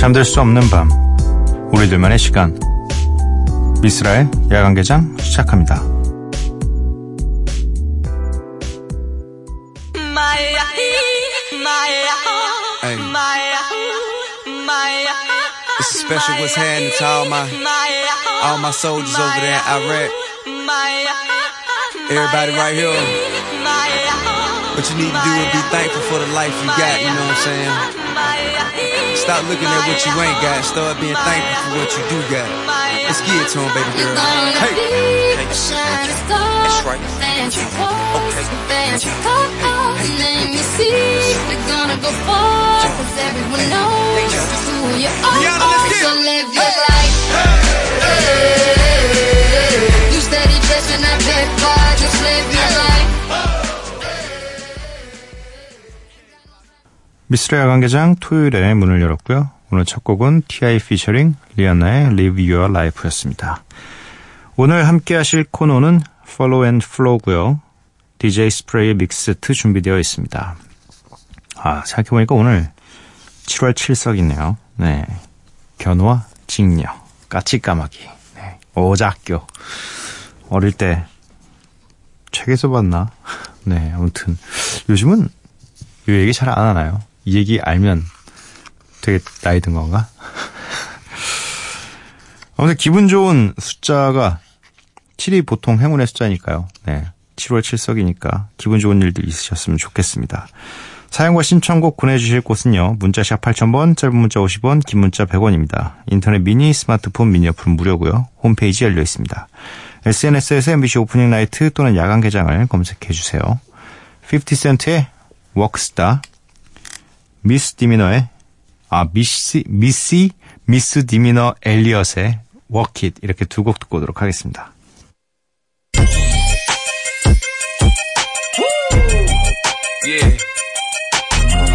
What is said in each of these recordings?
잠들 수 없는 밤 우리들만의 시간 미스라의 야간개장 시작합니다. It's special what's happening to all my all my soldiers over there in Iraq. Everybody right here. What you need to do is be thankful for the life you got, you know what I'm saying? Stop looking at what you ain't got, start being thankful for what you do got. Let's get it to 'em, baby girl. Hey. That's right. Okay. Let me see. We're gonna go far, cause everyone knows who you are. Rihanna, let's get it. So live your life. You steady dressing up that bar, just live your 미스라 야간개장 토요일에 문을 열었고요. 오늘 첫 곡은 T.I. 피처링 리안나의 Live Your Life였습니다. 오늘 함께 하실 코너는 Follow and Flow고요. DJ 스프레이 믹스트 준비되어 있습니다. 아, 생각해보니까 오늘 7월 7석이네요. 네. 견우와 직녀, 까치까마귀, 네. 오작교. 어릴 때 책에서 봤나? 네, 아무튼 요즘은 이 얘기 잘 안 하나요? 이 얘기 알면 되게 나이 든 건가? 아무튼 기분 좋은 숫자가 7이 보통 행운의 숫자니까요. 네. 7월 7석이니까 기분 좋은 일들 있으셨으면 좋겠습니다. 사연과 신청곡 보내주실 곳은요. 문자샵 8000번, 짧은 문자 50원, 긴 문자 100원입니다. 인터넷 미니, 스마트폰 미니 어플은 무료고요. 홈페이지 열려 있습니다. SNS에서 MBC Opening Night 또는 야간 개장을 검색해 주세요. 50 Cent의 Wanksta, Misdemeanor의 아 Missy Missy Misdemeanor Elliott의 Work It 이렇게 두 곡 듣고 오도록 하겠습니다. Yeah.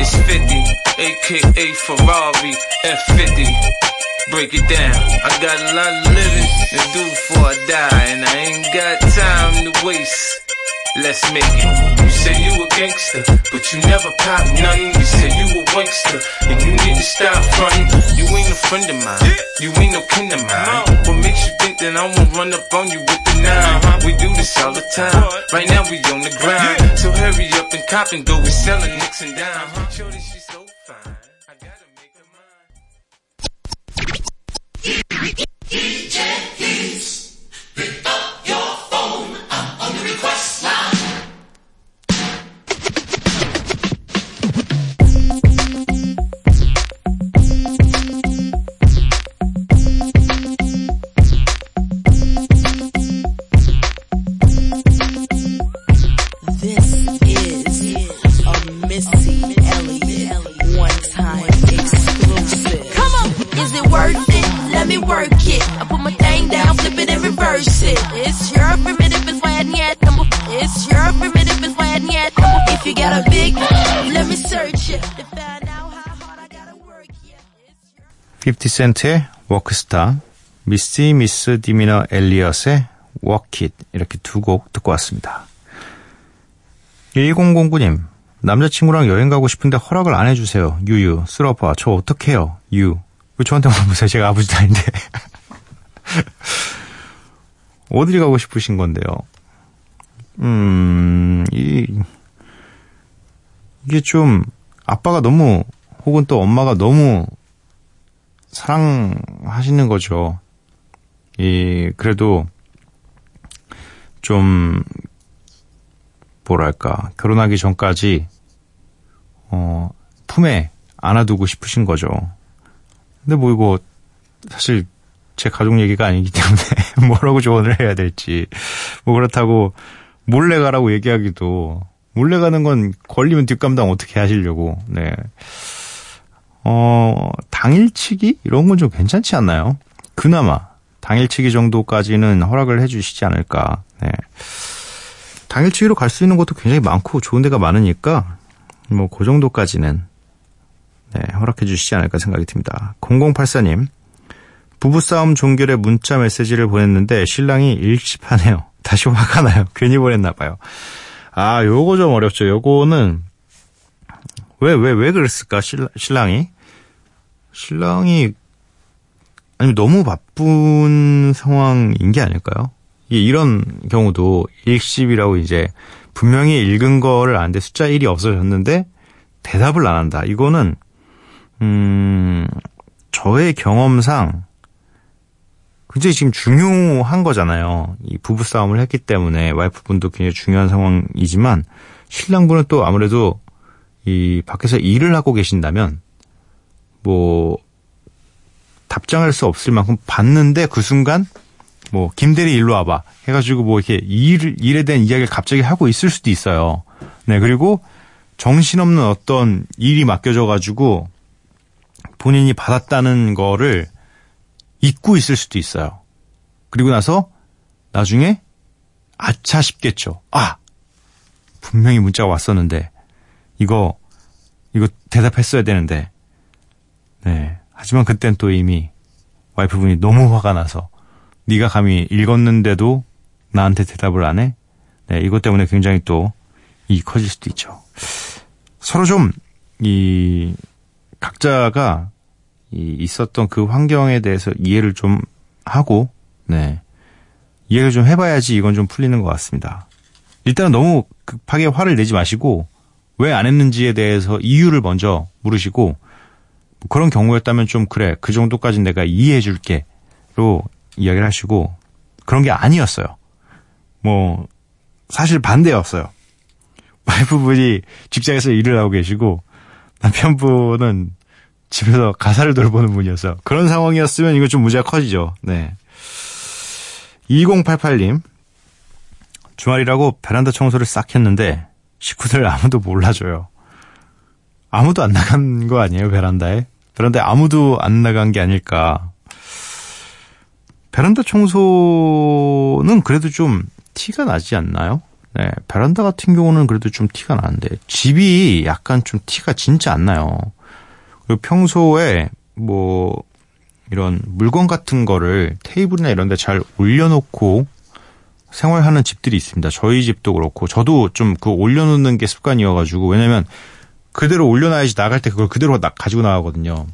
It's 50, aka Ferrari F50. Break it down. I got a lot of living to do before I die, and I ain't got time to waste. Let's make it. You say you a gangster, but you never pop nothing. You say you a wankster, and you need to stop fronting. You ain't a friend of mine. You ain't no kin of mine. What makes you think that I won't run up on you with the nine? Uh-huh. We do this all the time. Right now we on the grind. So hurry up and cop and go. We selling nicks and dime. Uh-huh. Shorty, so fine. I gotta make her mine. Me work it. I put my thing down, flip it and reverse it. It's your primitive is why I need number. It's your primitive is why I need number. If you got a big, let me search it to find out how hard I gotta work. It's your 50센트의 워크스타, 미스 미스 디미너 엘리엇의 워킷 이렇게 두 곡 듣고 왔습니다. 1009님, 남자친구랑 여행 가고 싶은데 허락을 안 해주세요. 유유, 쓰러파, 저 어떡해요? 유. 왜 저한테 물어보세요? 제가 아버지도 아닌데. 어디 가고 싶으신 건데요? 음, 이, 이게 좀, 아빠가 너무, 혹은 또 엄마가 너무 사랑하시는 거죠. 이, 그래도, 좀, 뭐랄까, 결혼하기 전까지, 어, 품에 안아두고 싶으신 거죠. 근데 뭐 이거, 사실, 제 가족 얘기가 아니기 때문에, 뭐라고 조언을 해야 될지. 뭐 그렇다고, 몰래 가라고 얘기하기도, 몰래 가는 건 걸리면 뒷감당 어떻게 하시려고, 네. 어, 당일치기? 이런 건 좀 괜찮지 않나요? 그나마, 당일치기 정도까지는 허락을 해주시지 않을까, 네. 당일치기로 갈 수 있는 것도 굉장히 많고 좋은 데가 많으니까 뭐 그 정도까지는 네, 허락해 주시지 않을까 생각이 듭니다. 0084님 부부싸움 종결에 문자 메시지를 보냈는데 신랑이 일십하네요. 다시 화가 나요. 괜히 보냈나 봐요. 아, 요거 좀 어렵죠. 요거는 왜 왜 왜 그랬을까 실, 신랑이 신랑이 아니면 너무 바쁜 상황인 게 아닐까요? 이런 경우도 일십이라고 이제 분명히 읽은 거를 아는데 숫자 1이 없어졌는데 대답을 안 한다. 이거는 음 저의 경험상 굉장히 지금 중요한 거잖아요. 이 부부 싸움을 했기 때문에 와이프분도 굉장히 중요한 상황이지만 신랑분은 또 아무래도 이 밖에서 일을 하고 계신다면 뭐 답장할 수 없을 만큼 봤는데 그 순간 뭐 김대리 일로 와봐 해가지고 뭐 이렇게 일 일에 대한 이야기를 갑자기 하고 있을 수도 있어요. 네 그리고 정신없는 어떤 일이 맡겨져 가지고 본인이 받았다는 거를 잊고 있을 수도 있어요. 그리고 나서 나중에 아차 싶겠죠. 아 분명히 문자가 왔었는데 이거 이거 대답했어야 되는데 네 하지만 그땐 또 이미 와이프분이 너무 화가 나서 네가 감히 읽었는데도 나한테 대답을 안 해? 네, 이것 때문에 굉장히 또 이 커질 수도 있죠. 서로 좀 이 각자가 이 있었던 그 환경에 대해서 이해를 좀 하고 네 이해를 좀 해봐야지 이건 좀 풀리는 것 같습니다. 일단은 너무 급하게 화를 내지 마시고 왜 안 했는지에 대해서 이유를 먼저 물으시고 뭐 그런 경우였다면 좀 그래 그 정도까지 내가 이해해 줄게로 이야기를 하시고 그런 게 아니었어요. 뭐 사실 반대였어요. 와이프분이 직장에서 일을 하고 계시고 남편분은 집에서 가사를 돌보는 분이어서 그런 상황이었으면 이거 좀 문제가 커지죠. 네. 2088님 주말이라고 베란다 청소를 싹 했는데 식구들 아무도 몰라줘요. 아무도 안 나간 거 아니에요 베란다에? 베란다에 아무도 안 나간 게 아닐까. 베란다 청소는 그래도 좀 티가 나지 않나요? 네, 베란다 같은 경우는 그래도 좀 티가 나는데 집이 약간 좀 티가 진짜 안 나요. 그리고 평소에 뭐 이런 물건 같은 거를 테이블이나 이런 데 잘 올려놓고 생활하는 집들이 있습니다. 저희 집도 그렇고 저도 좀 그 올려놓는 게 습관이어가지고 왜냐면 그대로 올려놔야지 나갈 때 그걸 그대로 나, 가지고 나가거든요.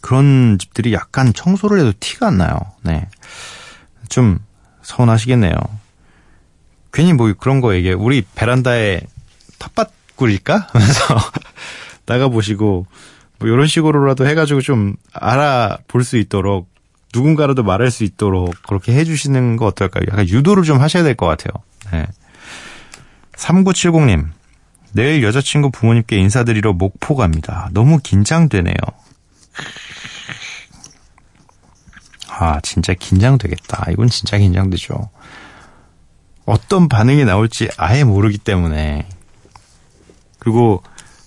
그런 집들이 약간 청소를 해도 티가 안 나요. 네. 좀 서운하시겠네요. 괜히 뭐 그런 거 얘기해. 우리 베란다에 텃밭 꾸릴까? 하면서 나가보시고 뭐 이런 식으로라도 해가지고 좀 알아볼 수 있도록 누군가라도 말할 수 있도록 그렇게 해주시는 거 어떨까요? 약간 유도를 좀 하셔야 될 것 같아요. 네. 3970님, 내일 여자친구 부모님께 인사드리러 목포 갑니다. 너무 긴장되네요. 아, 진짜 긴장되겠다. 이건 진짜 긴장되죠. 어떤 반응이 나올지 아예 모르기 때문에. 그리고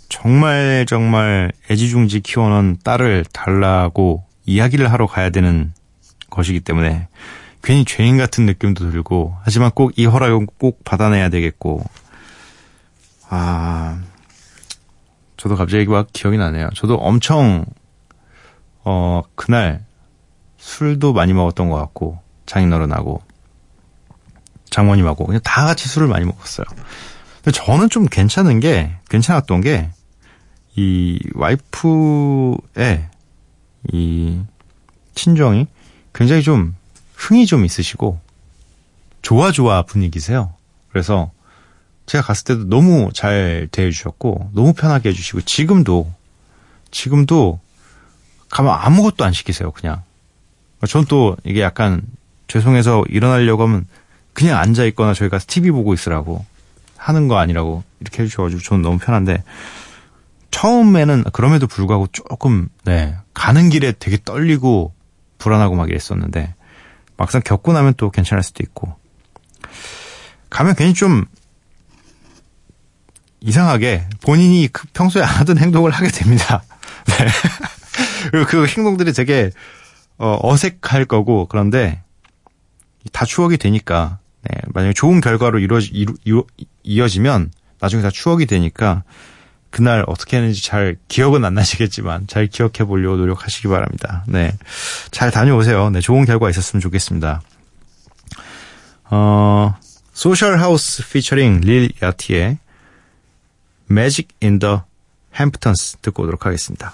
정말 정말 애지중지 키워놓은 딸을 달라고 이야기를 하러 가야 되는 것이기 때문에 괜히 죄인 같은 느낌도 들고 하지만 꼭 이 허락은 꼭 받아내야 되겠고 아 저도 갑자기 막 기억이 나네요. 저도 엄청 어 그날 술도 많이 먹었던 것 같고 장인어른하고 장모님하고 그냥 다 같이 술을 많이 먹었어요. 근데 저는 좀 괜찮은 게 괜찮았던 게 이 와이프의 이 친정이 굉장히 좀 흥이 좀 있으시고 좋아 좋아 분위기세요. 그래서 제가 갔을 때도 너무 잘 대해주셨고 너무 편하게 해주시고 지금도 지금도 가면 아무것도 안 시키세요. 그냥 전 또 이게 약간 죄송해서 일어나려고 하면 그냥 앉아 있거나 저희 가서 TV 보고 있으라고 하는 거 아니라고 이렇게 해주셔가지고 저는 너무 편한데 처음에는 그럼에도 불구하고 조금 네 가는 길에 되게 떨리고 불안하고 막 이랬었는데 막상 겪고 나면 또 괜찮을 수도 있고 가면 괜히 좀 이상하게 본인이 그 평소에 안 하던 행동을 하게 됩니다. 네. 그리고 그 행동들이 되게 어, 어색할 거고 그런데 다 추억이 되니까 네, 만약에 좋은 결과로 이루어지, 이루, 이루, 이어지면 나중에 다 추억이 되니까 그날 어떻게 했는지 잘 기억은 안 나시겠지만 잘 기억해 보려고 노력하시기 바랍니다. 네. 잘 다녀오세요. 네. 좋은 결과 있었으면 좋겠습니다. 어, 소셜 하우스 피처링 릴 야티의 Magic in the Hamptons 듣고 오도록 하겠습니다.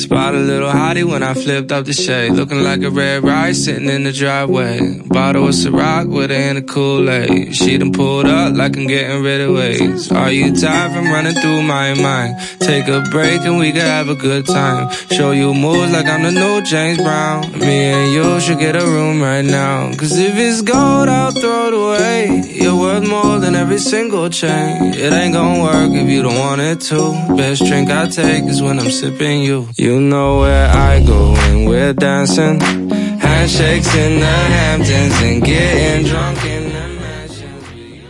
Spot a little hottie when I flipped up the shade. Looking like a red rice sitting in the driveway. Bottle of Ciroc with her in a Kool-Aid. She done pulled up like I'm getting rid of ways. Are you tired from running through my mind? Take a break and we can have a good time. Show you moves like I'm the new James Brown. Me and you should get a room right now. Cause if it's gold, I'll throw it away. You're worth more than every single chain. It ain't gonna work if you don't want it to. Best drink I take is when I'm sipping you. You know where I go when we're dancing. Handshakes in the Hamptons and getting drunk in the you.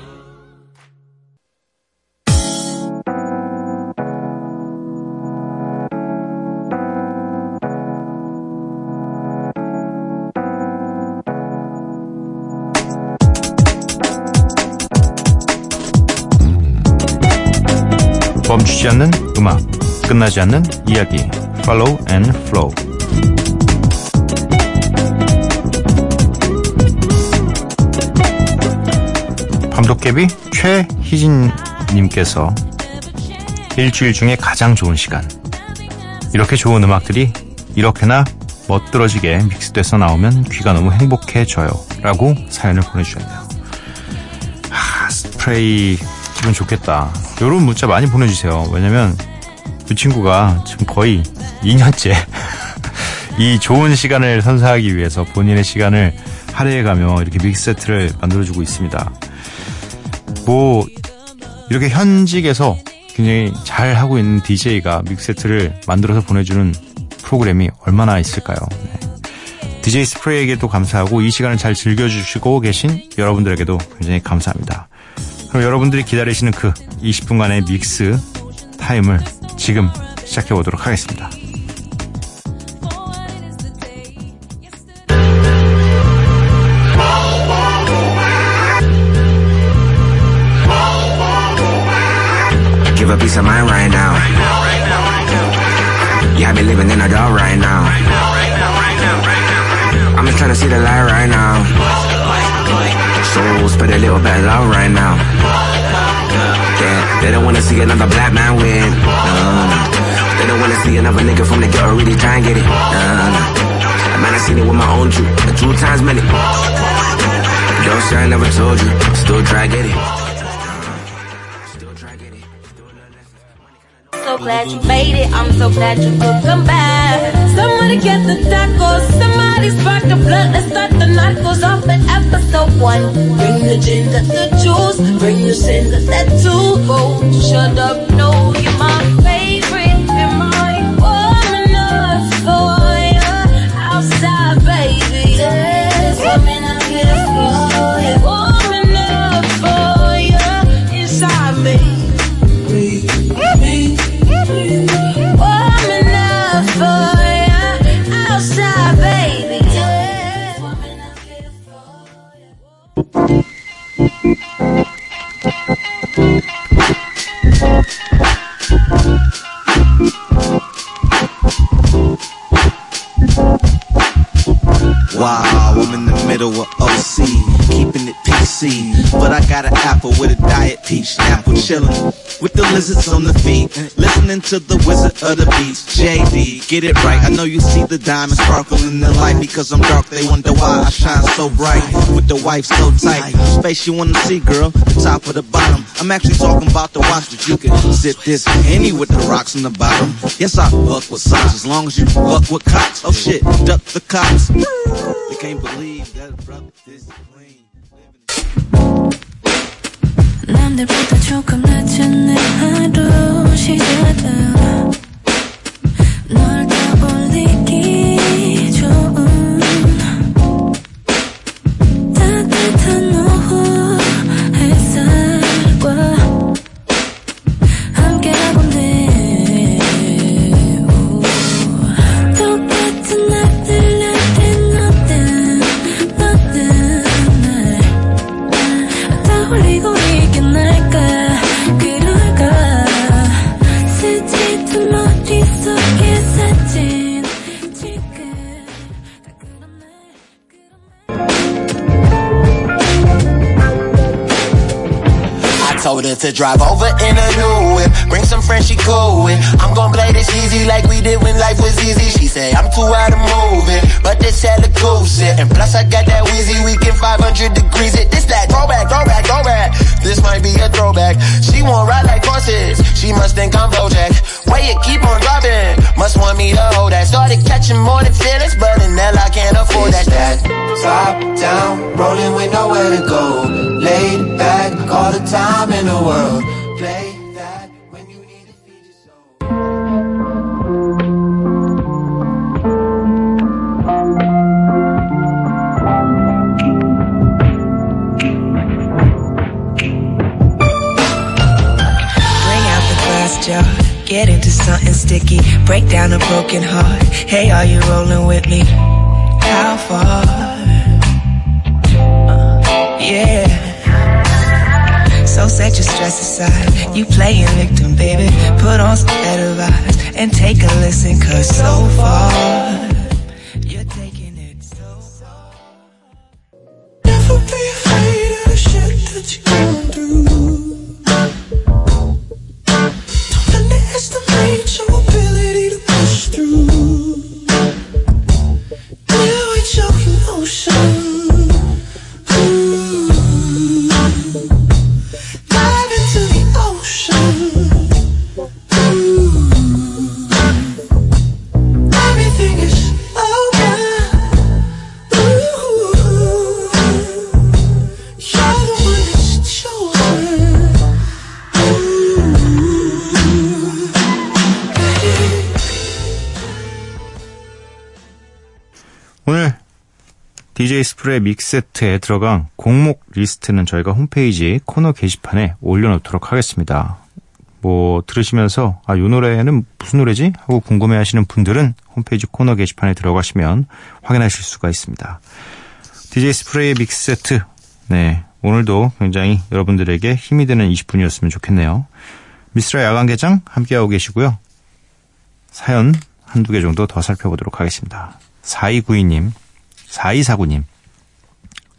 멈추지 않는 음악, 끝나지 않는 이야기. Follow and Flow. 밤도깨비 최희진님께서 일주일 중에 가장 좋은 시간. 이렇게 좋은 음악들이 이렇게나 멋들어지게 믹스돼서 나오면 귀가 너무 행복해져요. 라고 사연을 보내주셨네요. 아, 스프레이 기분 좋겠다. 요런 문자 많이 보내주세요. 왜냐면 그 친구가 지금 거의 2년째 이 좋은 시간을 선사하기 위해서 본인의 시간을 할애해가며 이렇게 믹세트를 만들어주고 있습니다. 뭐 이렇게 현직에서 굉장히 잘 하고 있는 DJ가 믹세트를 만들어서 보내주는 프로그램이 얼마나 있을까요? 네. DJ 스프레이에게도 감사하고 이 시간을 잘 즐겨주시고 계신 여러분들에게도 굉장히 감사합니다. 그럼 여러분들이 기다리시는 그 20분간의 믹스 타임을 지금 시작해 보도록 하겠습니다. See the light right now. A little bit love right now. Yeah, they don't wanna see another black man win. They don't wanna see another nigga from the ghetto really try and get it. Man, I seen it with my own truth. Two times many. Don't say I never told you. Still try get it. Glad you made it. I'm so glad you could come back. Somebody get the tacos. Somebody spark the blunt. Let's start the goes off at episode one. Bring the gin, got the juice. Bring the sin, got that too. Shut up? No, you're my favorite. You're my woman up for you. Outside, baby. With the lizards on the feet, listening to the wizard of the beach. JD, get it right. I know you see the diamonds sparkle in the light because I'm dark. They wonder why I shine so bright with the wife so tight. Space you wanna see, girl, the top or the bottom. I'm actually talking about the watch that you can sip this any with the rocks in the bottom. Yes, I fuck with socks as long as you fuck with cops. Oh shit, duck the cops. They can't believe that brother this clean. 남들보다 조금 늦은 내 하루 시작은 널 떠올리기 좋은 따뜻한 오후 햇살과 함께하곤 해 똑같은 날들 나한텐 nothing nothing 떠올리고 To drive over in a new whip. Bring some friends she cool with. I'm gon' play this easy like we did when life was easy. She say I'm too out of moving, but this hella cool shit. And plus I got that Weezy weekend 500 degrees. It this that throwback, throwback, throwback. This might be a throwback. She won't ride like horses. She must think I'm Bojack. Way it keep on dropping. Must want me to hold that. Started catching more than feelings, but in hell I can't afford that. that. Top down, rolling with nowhere to go. Laid back, all the time in the world. Play that when you need to feed your soul. Bring out the glass jar, get into something sticky, break down a broken heart. Hey, are you rolling with me? How far? Uh, yeah. Set your stress aside. You playing victim, baby. Put on some better vibes and take a listen, cause so far, 오늘 DJ 스프레이 mix set에 들어간 곡목 리스트는 저희가 홈페이지 코너 게시판에 올려놓도록 하겠습니다. 뭐 들으시면서 아, 이 노래는 무슨 노래지? 하고 궁금해 하시는 분들은 홈페이지 코너 게시판에 들어가시면 확인하실 수가 있습니다. DJ 스프레이의 mix set 네 오늘도 굉장히 여러분들에게 힘이 되는 20분이었으면 좋겠네요. 미쓰라 야간 개장 함께하고 계시고요. 사연 한두 개 정도 더 살펴보도록 하겠습니다. 4292님, 4249님.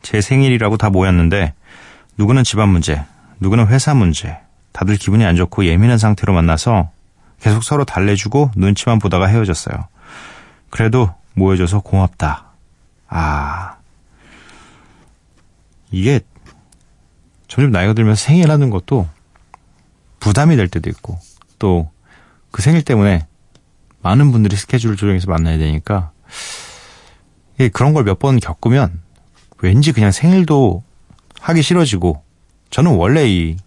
제 생일이라고 다 모였는데 누구는 집안 문제, 누구는 회사 문제. 다들 기분이 안 좋고 예민한 상태로 만나서 계속 서로 달래주고 눈치만 보다가 헤어졌어요. 그래도 모여줘서 고맙다. 아. 이게 점점 나이가 들면서 생일하는 것도 부담이 될 때도 있고 또 그 생일 때문에 많은 분들이 스케줄을 조정해서 만나야 되니까 그런 걸 몇 번 겪으면 왠지 그냥 생일도 하기 싫어지고 저는 원래 이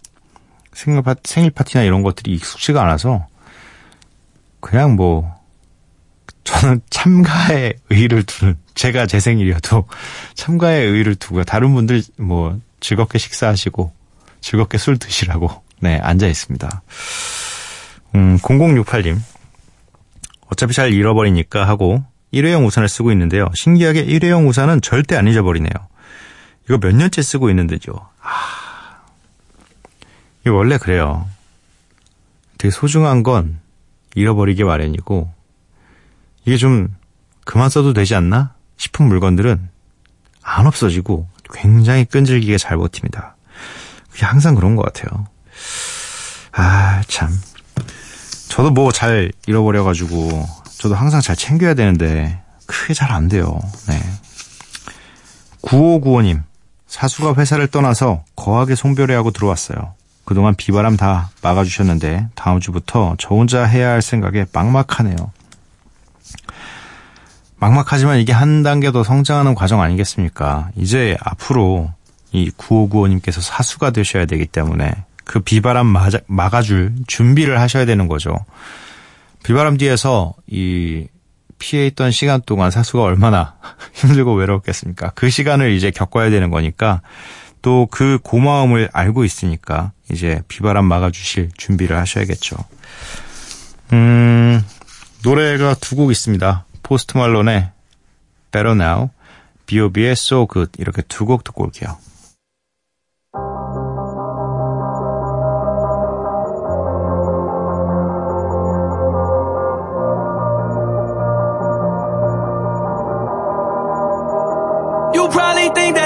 생일, 파, 생일 파티나 이런 것들이 익숙지가 않아서 그냥 뭐 저는 참가의 의의를 두는 제가 제 생일이어도 참가의 의의를 두고 다른 분들 뭐 즐겁게 식사하시고 즐겁게 술 드시라고 네 앉아 있습니다. 음 0068님 어차피 잘 잃어버리니까 하고 일회용 우산을 쓰고 있는데요. 신기하게 일회용 우산은 절대 안 잊어버리네요. 이거 몇 년째 쓰고 있는데죠. 아, 이게 원래 그래요. 되게 소중한 건 잃어버리기 마련이고 이게 좀 그만 써도 되지 않나 싶은 물건들은 안 없어지고 굉장히 끈질기게 잘 버팁니다. 그게 항상 그런 것 같아요. 아, 참. 저도 뭐 잘 잃어버려가지고, 저도 항상 잘 챙겨야 되는데, 그게 잘 안 돼요. 네. 9595님, 사수가 회사를 떠나서 거하게 송별회하고 들어왔어요. 그동안 비바람 다 막아주셨는데, 다음 주부터 저 혼자 해야 할 생각에 막막하네요. 막막하지만 이게 한 단계 더 성장하는 과정 아니겠습니까? 이제 앞으로 이 9595님께서 사수가 되셔야 되기 때문에 그 비바람 막아, 막아줄 준비를 하셔야 되는 거죠. 비바람 뒤에서 이 피해 있던 시간 동안 사수가 얼마나 힘들고 외로웠겠습니까? 그 시간을 이제 겪어야 되는 거니까 또 그 고마움을 알고 있으니까 이제 비바람 막아주실 준비를 하셔야겠죠. 음, 노래가 두 곡 있습니다. 포스트 말론의 Better Now, B.O.B의 So Good 이렇게 두 곡 듣고 올게요.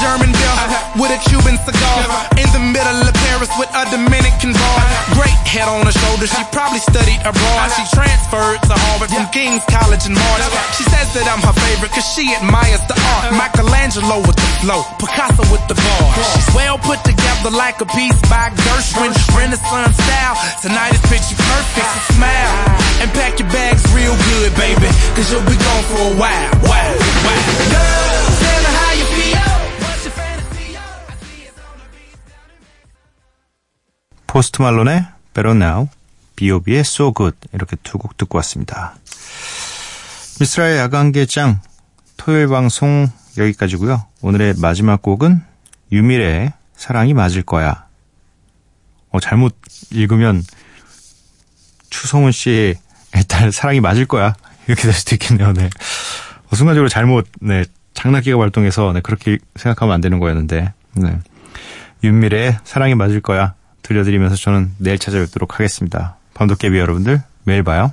German beer with a Cuban cigar. In the middle of Paris with a Dominican bar. Great head on her shoulder, she probably studied abroad. She transferred to Harvard from King's College in March. She says that I'm her favorite cause she admires the art. Michelangelo with the flow, Picasso with the bars. She's well put together like a piece by Gershwin. Renaissance style, tonight is picture perfect, so smile. And pack your bags real good, baby, cause you'll be gone for a while. Wow, wow. 포스트 말론의 Better Now, B.O.B의 So Good 이렇게 두 곡 듣고 왔습니다. 미스라의 야간개장 토요일 방송 여기까지고요. 오늘의 마지막 곡은 유미래의 사랑이 맞을 거야. 어, 잘못 읽으면 추성훈 씨의 딸 사랑이 맞을 거야 이렇게 될 수도 있겠네요. 네. 어, 순간적으로 잘못 네, 장난기가 발동해서 네, 그렇게 생각하면 안 되는 거였는데 네. 윤미래의 사랑이 맞을 거야 들려드리면서 저는 내일 찾아뵙도록 하겠습니다. 밤도깨비 여러분들 매일 봐요.